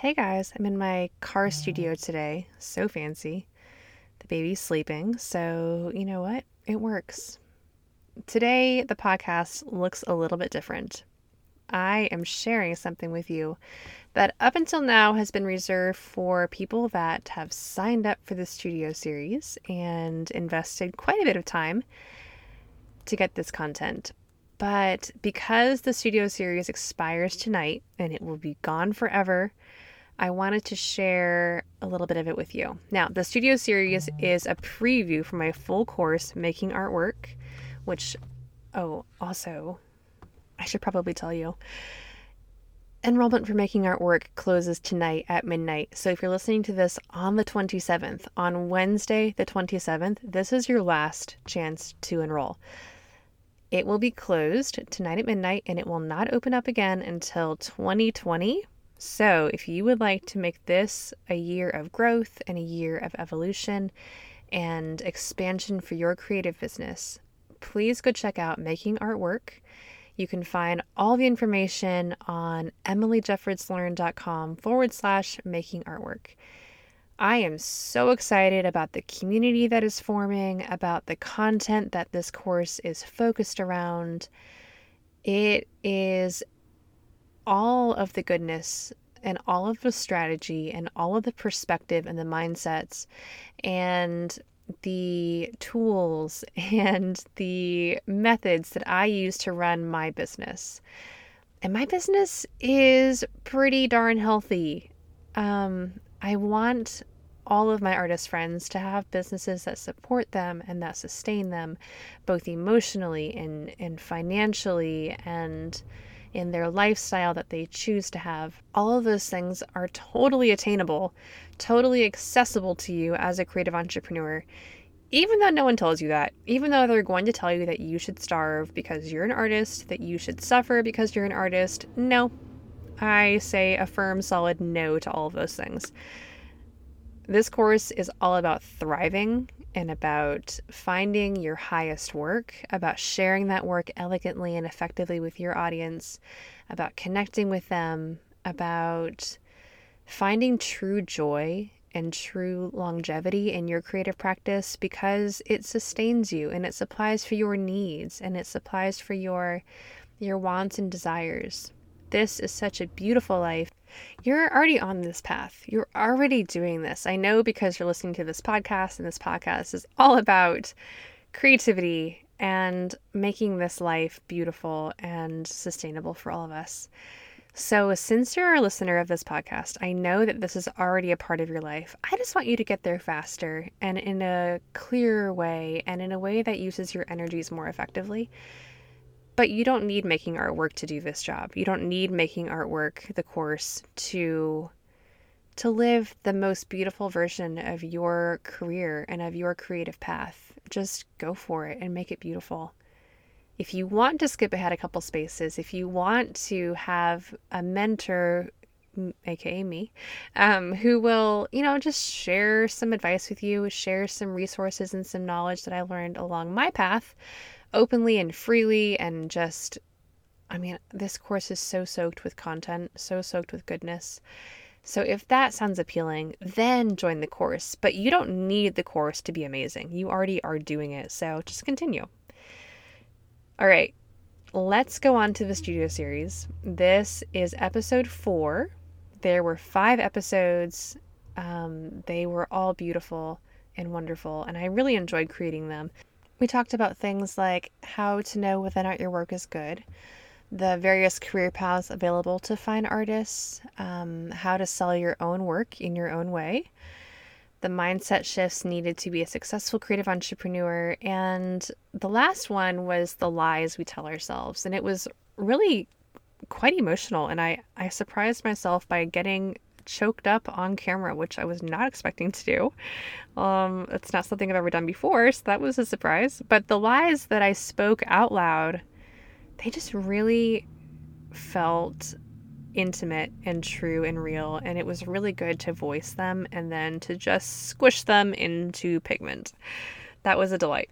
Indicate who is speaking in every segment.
Speaker 1: Hey guys, I'm in my car studio today. So fancy. The baby's sleeping, so you know what? It works. Today, the podcast looks a little bit different. I am sharing something with you that up until now has been reserved for people that have signed up for the studio series and invested quite a bit of time to get this content. But because the studio series expires tonight and it will be gone forever, I wanted to share a little bit of it with you. Now, the studio series is a preview for my full course, Making Artwork, which, oh, also, I should probably tell you. Enrollment for Making Artwork closes tonight at midnight. So if you're listening to this on the 27th, on Wednesday, the 27th, this is your last chance to enroll. It will be closed tonight at midnight and it will not open up again until 2020 so, if you would like to make this a year of growth and a year of evolution and expansion for your creative business, please go check out Making Artwork. You can find all the information on emilyjeffordslearn.com forward slash making artwork. I am so excited about the community that is forming, about the content that this course is focused around. It is all of the goodness and all of the strategy and all of the perspective and the mindsets and the tools and the methods that I use to run my business. And my business is pretty darn healthy. Um, I want all of my artist friends to have businesses that support them and that sustain them, both emotionally and, and financially and in their lifestyle that they choose to have. All of those things are totally attainable, totally accessible to you as a creative entrepreneur. Even though no one tells you that, even though they're going to tell you that you should starve because you're an artist, that you should suffer because you're an artist, no. I say a firm, solid no to all of those things. This course is all about thriving and about finding your highest work, about sharing that work elegantly and effectively with your audience, about connecting with them, about finding true joy and true longevity in your creative practice because it sustains you and it supplies for your needs and it supplies for your your wants and desires. This is such a beautiful life. You're already on this path. You're already doing this. I know because you're listening to this podcast, and this podcast is all about creativity and making this life beautiful and sustainable for all of us. So, since you're a listener of this podcast, I know that this is already a part of your life. I just want you to get there faster and in a clearer way and in a way that uses your energies more effectively. But you don't need making artwork to do this job. You don't need making artwork, the course, to to live the most beautiful version of your career and of your creative path. Just go for it and make it beautiful. If you want to skip ahead a couple spaces, if you want to have a mentor aka me, um, who will, you know, just share some advice with you, share some resources and some knowledge that I learned along my path, openly and freely and just I mean, this course is so soaked with content, so soaked with goodness. So if that sounds appealing, then join the course. But you don't need the course to be amazing. You already are doing it. So just continue. All right. Let's go on to the studio series. This is episode four. There were five episodes. Um, they were all beautiful and wonderful, and I really enjoyed creating them. We talked about things like how to know whether or not your work is good, the various career paths available to fine artists, um, how to sell your own work in your own way, the mindset shifts needed to be a successful creative entrepreneur, and the last one was the lies we tell ourselves. And it was really quite emotional, and I, I surprised myself by getting choked up on camera, which I was not expecting to do. Um, it's not something I've ever done before, so that was a surprise. But the lies that I spoke out loud, they just really felt intimate and true and real, and it was really good to voice them and then to just squish them into pigment. That was a delight.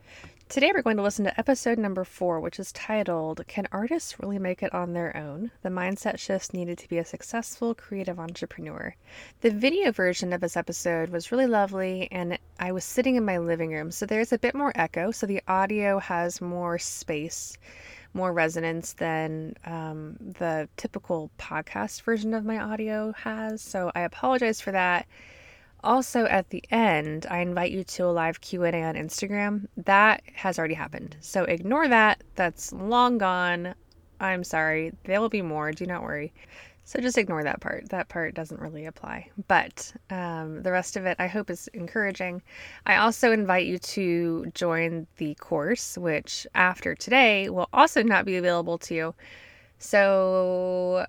Speaker 1: Today, we're going to listen to episode number four, which is titled Can Artists Really Make It on Their Own? The Mindset Shifts Needed to Be a Successful Creative Entrepreneur. The video version of this episode was really lovely, and I was sitting in my living room, so there's a bit more echo, so the audio has more space, more resonance than um, the typical podcast version of my audio has. So I apologize for that. Also, at the end, I invite you to a live Q&A on Instagram. That has already happened. So ignore that. That's long gone. I'm sorry. There will be more. Do not worry. So just ignore that part. That part doesn't really apply. But um, the rest of it, I hope, is encouraging. I also invite you to join the course, which after today will also not be available to you. So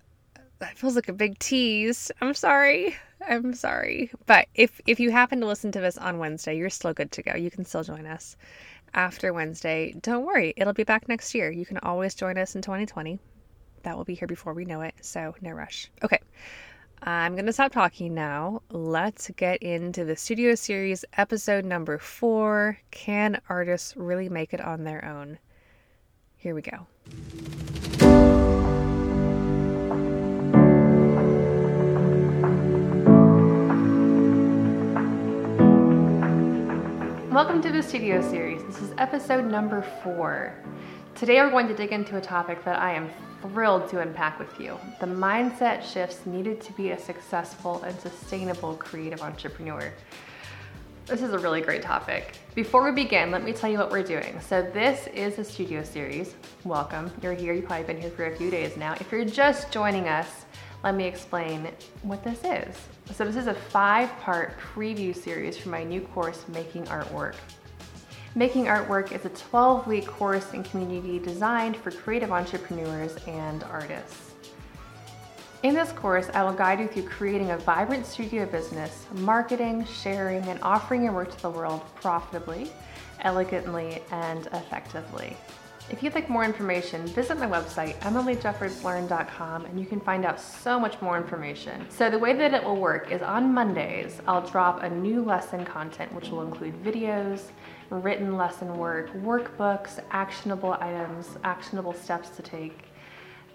Speaker 1: that feels like a big tease. I'm sorry. I'm sorry. But if if you happen to listen to this on Wednesday, you're still good to go. You can still join us after Wednesday. Don't worry, it'll be back next year. You can always join us in 2020. That will be here before we know it, so no rush. Okay. I'm going to stop talking now. Let's get into the studio series episode number 4. Can artists really make it on their own? Here we go. Welcome to the studio series. This is episode number four. Today we're going to dig into a topic that I am thrilled to unpack with you the mindset shifts needed to be a successful and sustainable creative entrepreneur. This is a really great topic. Before we begin, let me tell you what we're doing. So, this is a studio series. Welcome. You're here, you've probably been here for a few days now. If you're just joining us, let me explain what this is. So, this is a five part preview series for my new course, Making Artwork. Making Artwork is a 12 week course in community designed for creative entrepreneurs and artists. In this course, I will guide you through creating a vibrant studio business, marketing, sharing, and offering your work to the world profitably, elegantly, and effectively. If you'd like more information, visit my website, emilyjeffordslearn.com, and you can find out so much more information. So, the way that it will work is on Mondays, I'll drop a new lesson content, which will include videos, written lesson work, workbooks, actionable items, actionable steps to take.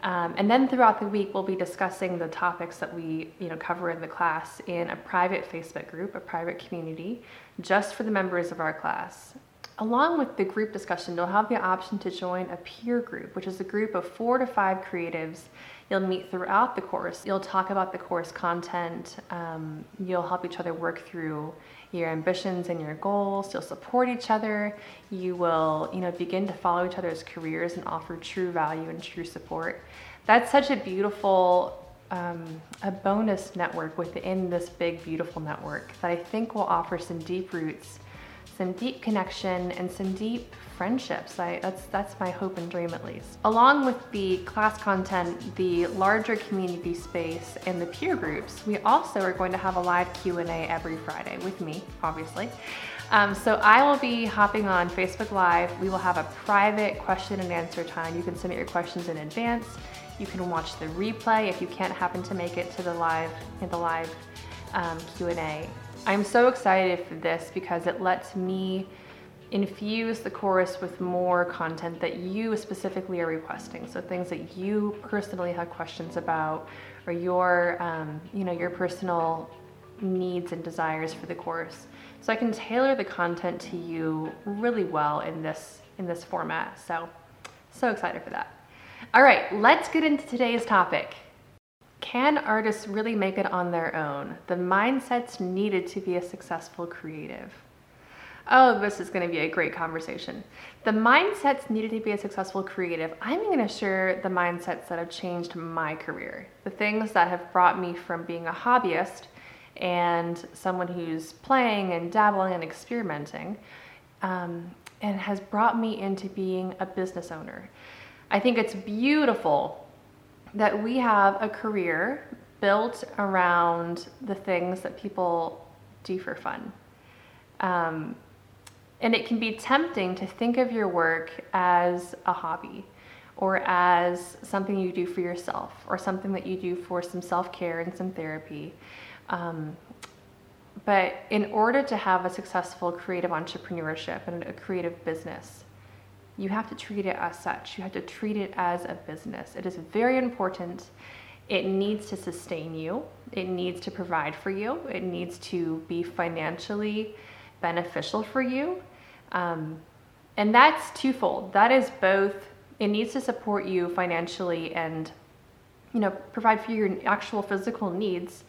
Speaker 1: Um, and then throughout the week, we'll be discussing the topics that we, you know, cover in the class in a private Facebook group, a private community, just for the members of our class. Along with the group discussion, you'll have the option to join a peer group, which is a group of four to five creatives. You'll meet throughout the course. You'll talk about the course content. Um, you'll help each other work through your ambitions and your goals. You'll support each other. You will, you know, begin to follow each other's careers and offer true value and true support. That's such a beautiful um, a bonus network within this big, beautiful network that I think will offer some deep roots some deep connection and some deep friendships. I, that's that's my hope and dream at least. Along with the class content, the larger community space, and the peer groups, we also are going to have a live Q&A every Friday with me, obviously. Um, so I will be hopping on Facebook Live. We will have a private question and answer time. You can submit your questions in advance. You can watch the replay if you can't happen to make it to the live in the live um, Q&A. I'm so excited for this because it lets me infuse the course with more content that you specifically are requesting. So things that you personally have questions about, or your, um, you know, your personal needs and desires for the course. So I can tailor the content to you really well in this in this format. So, so excited for that. All right, let's get into today's topic. Can artists really make it on their own? The mindsets needed to be a successful creative. Oh, this is going to be a great conversation. The mindsets needed to be a successful creative. I'm going to share the mindsets that have changed my career, the things that have brought me from being a hobbyist and someone who's playing and dabbling and experimenting, um, and has brought me into being a business owner. I think it's beautiful that we have a career built around the things that people do for fun. Um, and it can be tempting to think of your work as a hobby or as something you do for yourself or something that you do for some self care and some therapy. Um, but in order to have a successful creative entrepreneurship and a creative business, You have to treat it as such. You have to treat it as a business. It is very important. It needs to sustain you, it needs to provide for you, it needs to be financially beneficial for you. Um, and that's twofold. That is both, it needs to support you financially and you know, provide for your actual physical needs,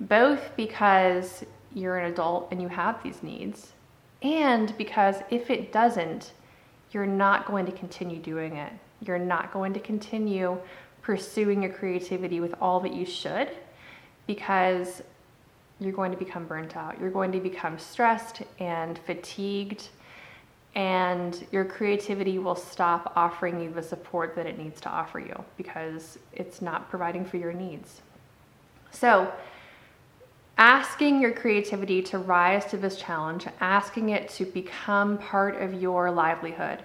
Speaker 1: both because you're an adult and you have these needs, and because if it doesn't, you're not going to continue doing it. You're not going to continue pursuing your creativity with all that you should because you're going to become burnt out. You're going to become stressed and fatigued, and your creativity will stop offering you the support that it needs to offer you because it's not providing for your needs. So, asking your creativity to rise to this challenge, asking it to become part of your livelihood,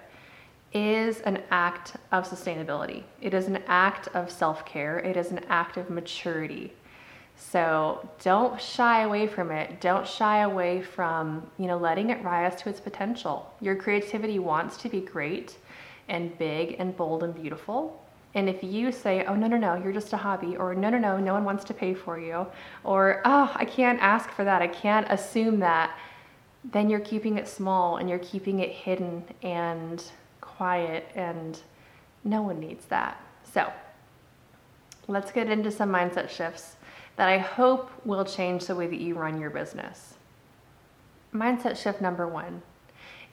Speaker 1: is an act of sustainability. It is an act of self care. It is an act of maturity. So don't shy away from it. Don't shy away from, you know, letting it rise to its potential. Your creativity wants to be great and big and bold and beautiful. And if you say, oh, no, no, no, you're just a hobby, or no, no, no, no one wants to pay for you, or oh, I can't ask for that, I can't assume that, then you're keeping it small and you're keeping it hidden and quiet, and no one needs that. So let's get into some mindset shifts that I hope will change the way that you run your business. Mindset shift number one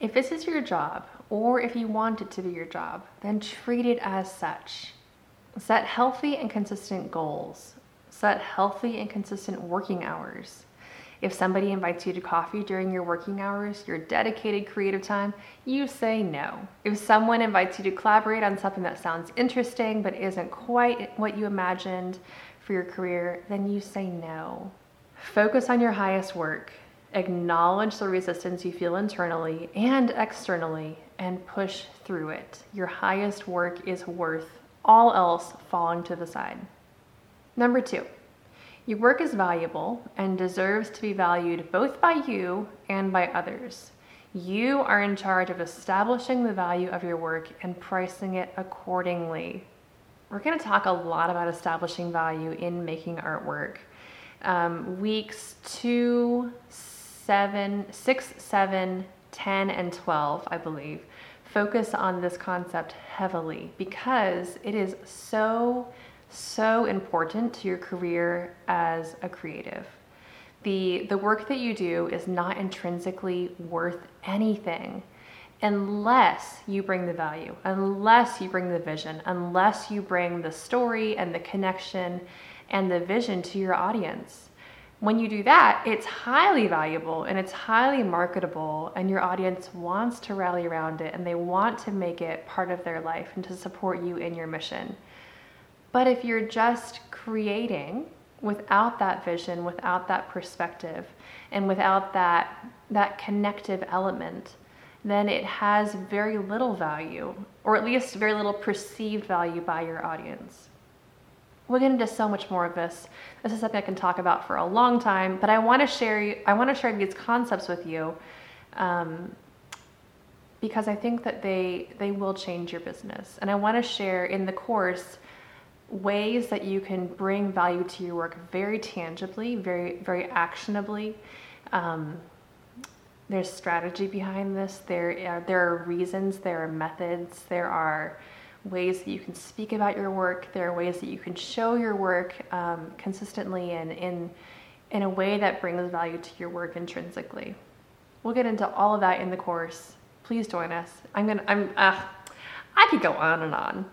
Speaker 1: if this is your job, or if you want it to be your job, then treat it as such. Set healthy and consistent goals. Set healthy and consistent working hours. If somebody invites you to coffee during your working hours, your dedicated creative time, you say no. If someone invites you to collaborate on something that sounds interesting but isn't quite what you imagined for your career, then you say no. Focus on your highest work. Acknowledge the resistance you feel internally and externally and push through it. Your highest work is worth all else falling to the side. Number two, your work is valuable and deserves to be valued both by you and by others. You are in charge of establishing the value of your work and pricing it accordingly. We're going to talk a lot about establishing value in making artwork. Um, weeks two, seven, six, seven, 10, and 12, I believe, focus on this concept heavily because it is so so important to your career as a creative. The, the work that you do is not intrinsically worth anything unless you bring the value, unless you bring the vision, unless you bring the story and the connection and the vision to your audience. When you do that, it's highly valuable and it's highly marketable, and your audience wants to rally around it and they want to make it part of their life and to support you in your mission. But if you're just creating without that vision, without that perspective, and without that, that connective element, then it has very little value, or at least very little perceived value by your audience. We'll get into so much more of this. This is something I can talk about for a long time, but I want to share. I want to share these concepts with you um, because I think that they they will change your business, and I want to share in the course ways that you can bring value to your work very tangibly, very very actionably. Um, there's strategy behind this. There are, there are reasons. There are methods. There are ways that you can speak about your work. There are ways that you can show your work um, consistently and in in a way that brings value to your work intrinsically. We'll get into all of that in the course. Please join us. I'm gonna. I'm. Uh, I could go on and on.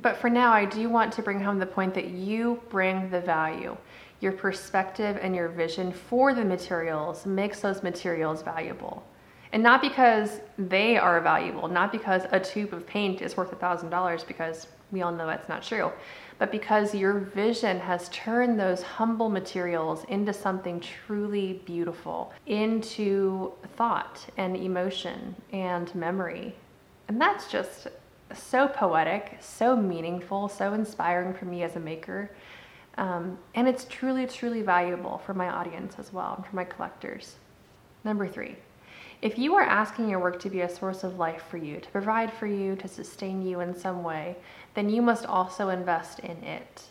Speaker 1: But for now, I do want to bring home the point that you bring the value. Your perspective and your vision for the materials makes those materials valuable. And not because they are valuable, not because a tube of paint is worth a $1,000, because we all know that's not true, but because your vision has turned those humble materials into something truly beautiful, into thought and emotion and memory. And that's just so poetic, so meaningful, so inspiring for me as a maker. Um, and it's truly, truly valuable for my audience as well and for my collectors. Number three, If you are asking your work to be a source of life for you, to provide for you, to sustain you in some way, then you must also invest in it.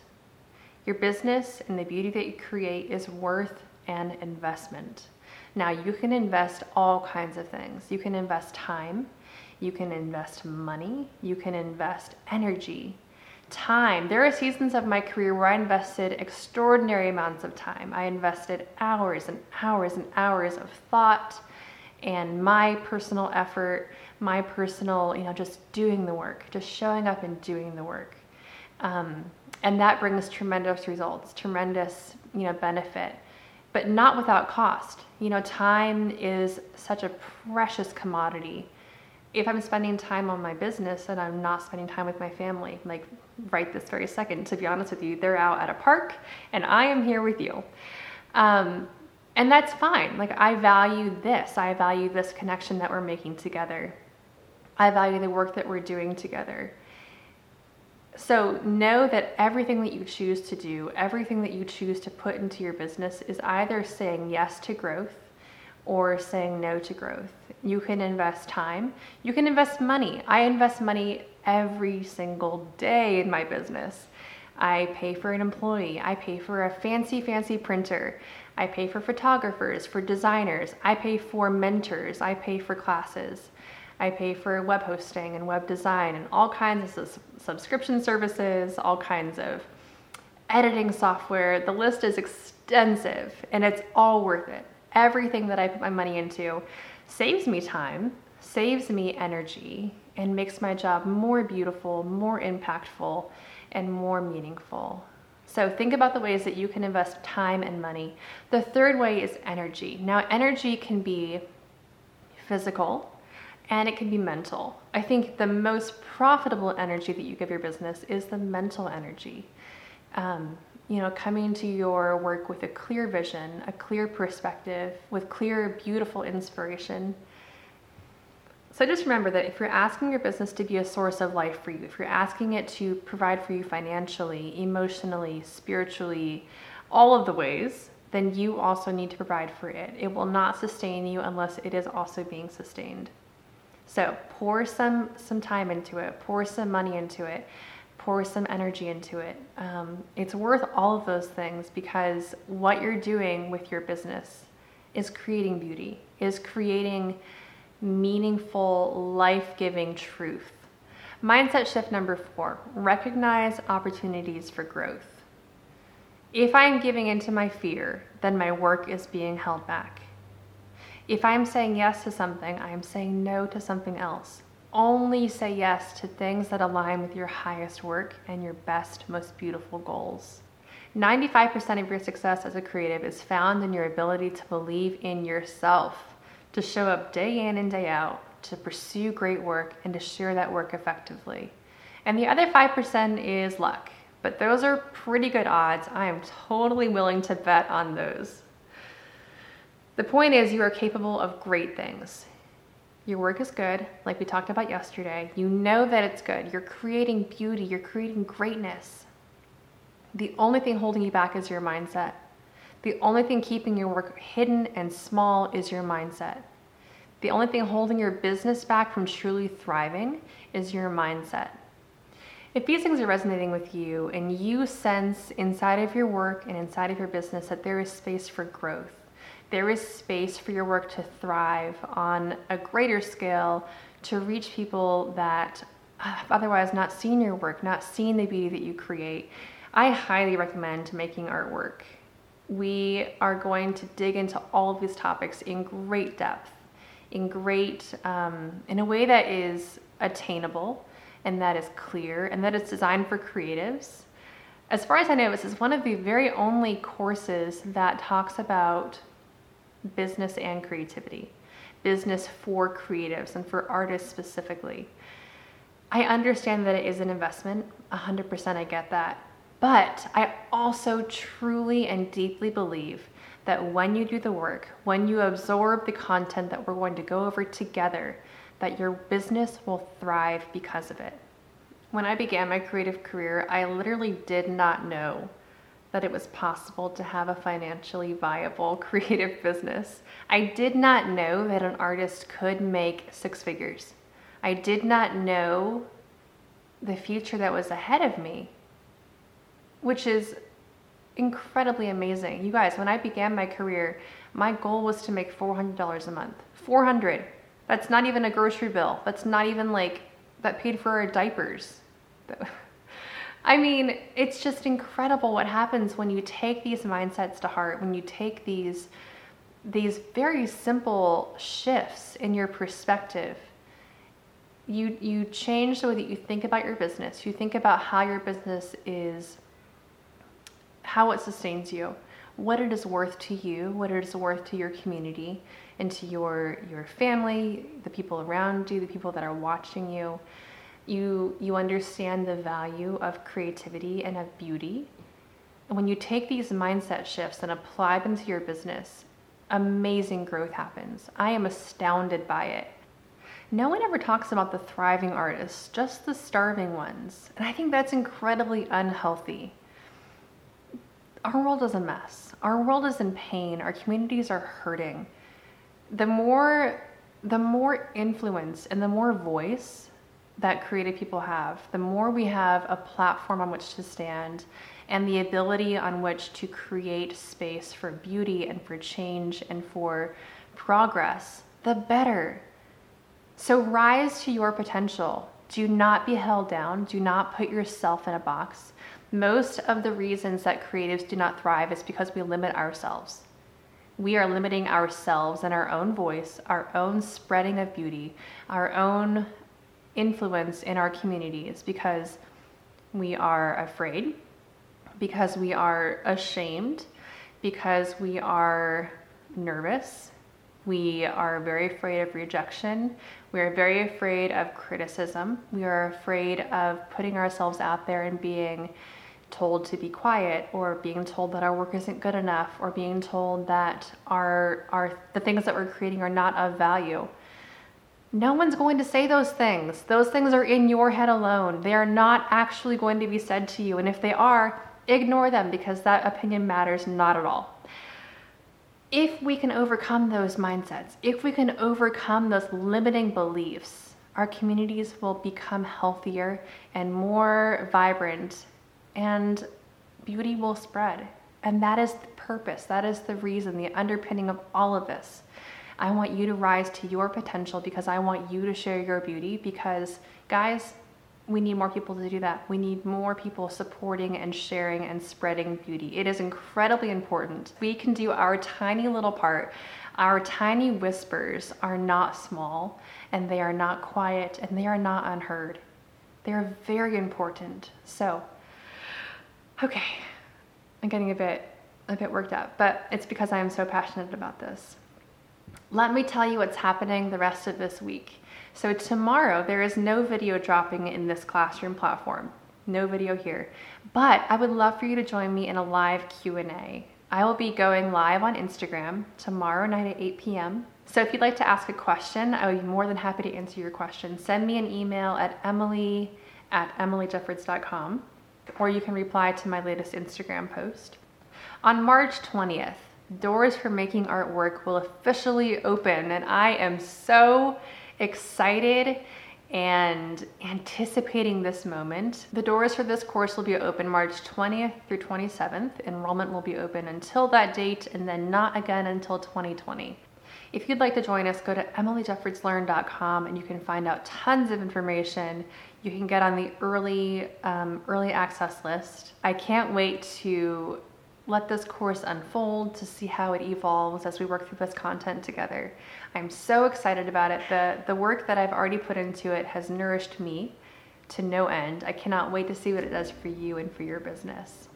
Speaker 1: Your business and the beauty that you create is worth an investment. Now, you can invest all kinds of things. You can invest time, you can invest money, you can invest energy, time. There are seasons of my career where I invested extraordinary amounts of time. I invested hours and hours and hours of thought and my personal effort, my personal, you know, just doing the work, just showing up and doing the work. Um, and that brings tremendous results, tremendous, you know, benefit, but not without cost. You know, time is such a precious commodity. If I'm spending time on my business and I'm not spending time with my family, like right this very second, to be honest with you, they're out at a park and I am here with you. Um, and that's fine. Like, I value this. I value this connection that we're making together. I value the work that we're doing together. So, know that everything that you choose to do, everything that you choose to put into your business is either saying yes to growth or saying no to growth. You can invest time, you can invest money. I invest money every single day in my business. I pay for an employee, I pay for a fancy, fancy printer. I pay for photographers, for designers, I pay for mentors, I pay for classes. I pay for web hosting and web design and all kinds of subscription services, all kinds of editing software. The list is extensive and it's all worth it. Everything that I put my money into saves me time, saves me energy, and makes my job more beautiful, more impactful, and more meaningful. So think about the ways that you can invest time and money. The third way is energy. Now, energy can be physical, and it can be mental. I think the most profitable energy that you give your business is the mental energy. Um, you know, coming to your work with a clear vision, a clear perspective, with clear, beautiful inspiration. So just remember that if you're asking your business to be a source of life for you, if you're asking it to provide for you financially, emotionally, spiritually, all of the ways, then you also need to provide for it. It will not sustain you unless it is also being sustained. So pour some some time into it, pour some money into it, pour some energy into it. Um, it's worth all of those things because what you're doing with your business is creating beauty, is creating meaningful, life-giving truth. Mindset shift number four: recognize opportunities for growth. If I am giving into my fear, then my work is being held back. If I'm saying yes to something, I am saying no to something else. Only say yes to things that align with your highest work and your best, most beautiful goals. 95% of your success as a creative is found in your ability to believe in yourself, to show up day in and day out, to pursue great work, and to share that work effectively. And the other 5% is luck, but those are pretty good odds. I am totally willing to bet on those. The point is, you are capable of great things. Your work is good, like we talked about yesterday. You know that it's good. You're creating beauty, you're creating greatness. The only thing holding you back is your mindset. The only thing keeping your work hidden and small is your mindset. The only thing holding your business back from truly thriving is your mindset. If these things are resonating with you and you sense inside of your work and inside of your business that there is space for growth, there is space for your work to thrive on a greater scale to reach people that have otherwise not seen your work, not seen the beauty that you create. I highly recommend making artwork. We are going to dig into all of these topics in great depth, in great, um, in a way that is attainable and that is clear and that is designed for creatives. As far as I know, this is one of the very only courses that talks about business and creativity, business for creatives and for artists specifically. I understand that it is an investment, 100% I get that. But I also truly and deeply believe that when you do the work, when you absorb the content that we're going to go over together, that your business will thrive because of it. When I began my creative career, I literally did not know that it was possible to have a financially viable creative business. I did not know that an artist could make six figures. I did not know the future that was ahead of me, which is incredibly amazing. You guys, when I began my career, my goal was to make $400 a month. 400. That's not even a grocery bill. That's not even like that paid for our diapers. I mean, it's just incredible what happens when you take these mindsets to heart, when you take these these very simple shifts in your perspective. You you change the way that you think about your business. You think about how your business is how it sustains you, what it is worth to you, what it is worth to your community and to your your family, the people around you, the people that are watching you. You you understand the value of creativity and of beauty. And when you take these mindset shifts and apply them to your business amazing growth happens. I am astounded by it. No one ever talks about the thriving artists just the starving ones. And i think that's incredibly unhealthy our world is a mess our world is in pain our communities are hurting the more the more influence and the more voice that creative people have, the more we have a platform on which to stand and the ability on which to create space for beauty and for change and for progress, the better. So rise to your potential. Do not be held down. Do not put yourself in a box. Most of the reasons that creatives do not thrive is because we limit ourselves. We are limiting ourselves and our own voice, our own spreading of beauty, our own influence in our communities because we are afraid, because we are ashamed, because we are nervous. We are very afraid of rejection. We are very afraid of criticism. We are afraid of putting ourselves out there and being told to be quiet or being told that our work isn't good enough or being told that our, our the things that we're creating are not of value. No one's going to say those things. Those things are in your head alone. They are not actually going to be said to you. And if they are, ignore them because that opinion matters not at all. If we can overcome those mindsets, if we can overcome those limiting beliefs, our communities will become healthier and more vibrant, and beauty will spread. And that is the purpose, that is the reason, the underpinning of all of this. I want you to rise to your potential because I want you to share your beauty. Because, guys, we need more people to do that. We need more people supporting and sharing and spreading beauty. It is incredibly important. We can do our tiny little part. Our tiny whispers are not small and they are not quiet and they are not unheard. They are very important. So, okay, I'm getting a bit a bit worked up, but it's because I am so passionate about this let me tell you what's happening the rest of this week. So tomorrow there is no video dropping in this classroom platform. No video here. But I would love for you to join me in a live Q&A. I will be going live on Instagram tomorrow night at 8 p.m. So if you'd like to ask a question, I would be more than happy to answer your question. Send me an email at emily at emilyjeffords.com or you can reply to my latest Instagram post. On March 20th, doors for making artwork will officially open, and I am so excited and anticipating this moment. The doors for this course will be open March 20th through 27th. Enrollment will be open until that date and then not again until 2020. If you'd like to join us, go to emilyjeffordslearn.com and you can find out tons of information. You can get on the early um, early access list. I can't wait to let this course unfold to see how it evolves as we work through this content together. I'm so excited about it. The, the work that I've already put into it has nourished me to no end. I cannot wait to see what it does for you and for your business.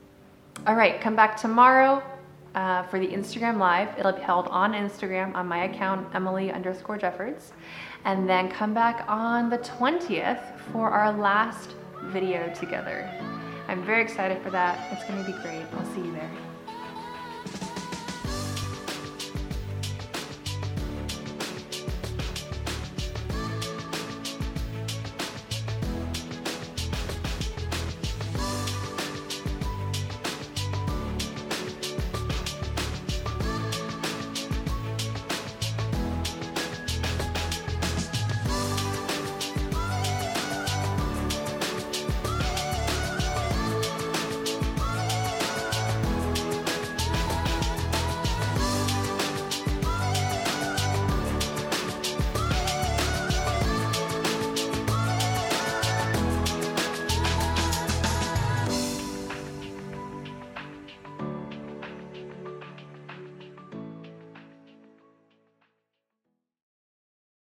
Speaker 1: All right, come back tomorrow uh, for the Instagram Live. It'll be held on Instagram on my account, Emily underscore Jeffords. And then come back on the 20th for our last video together. I'm very excited for that. It's going to be great. I'll see you there.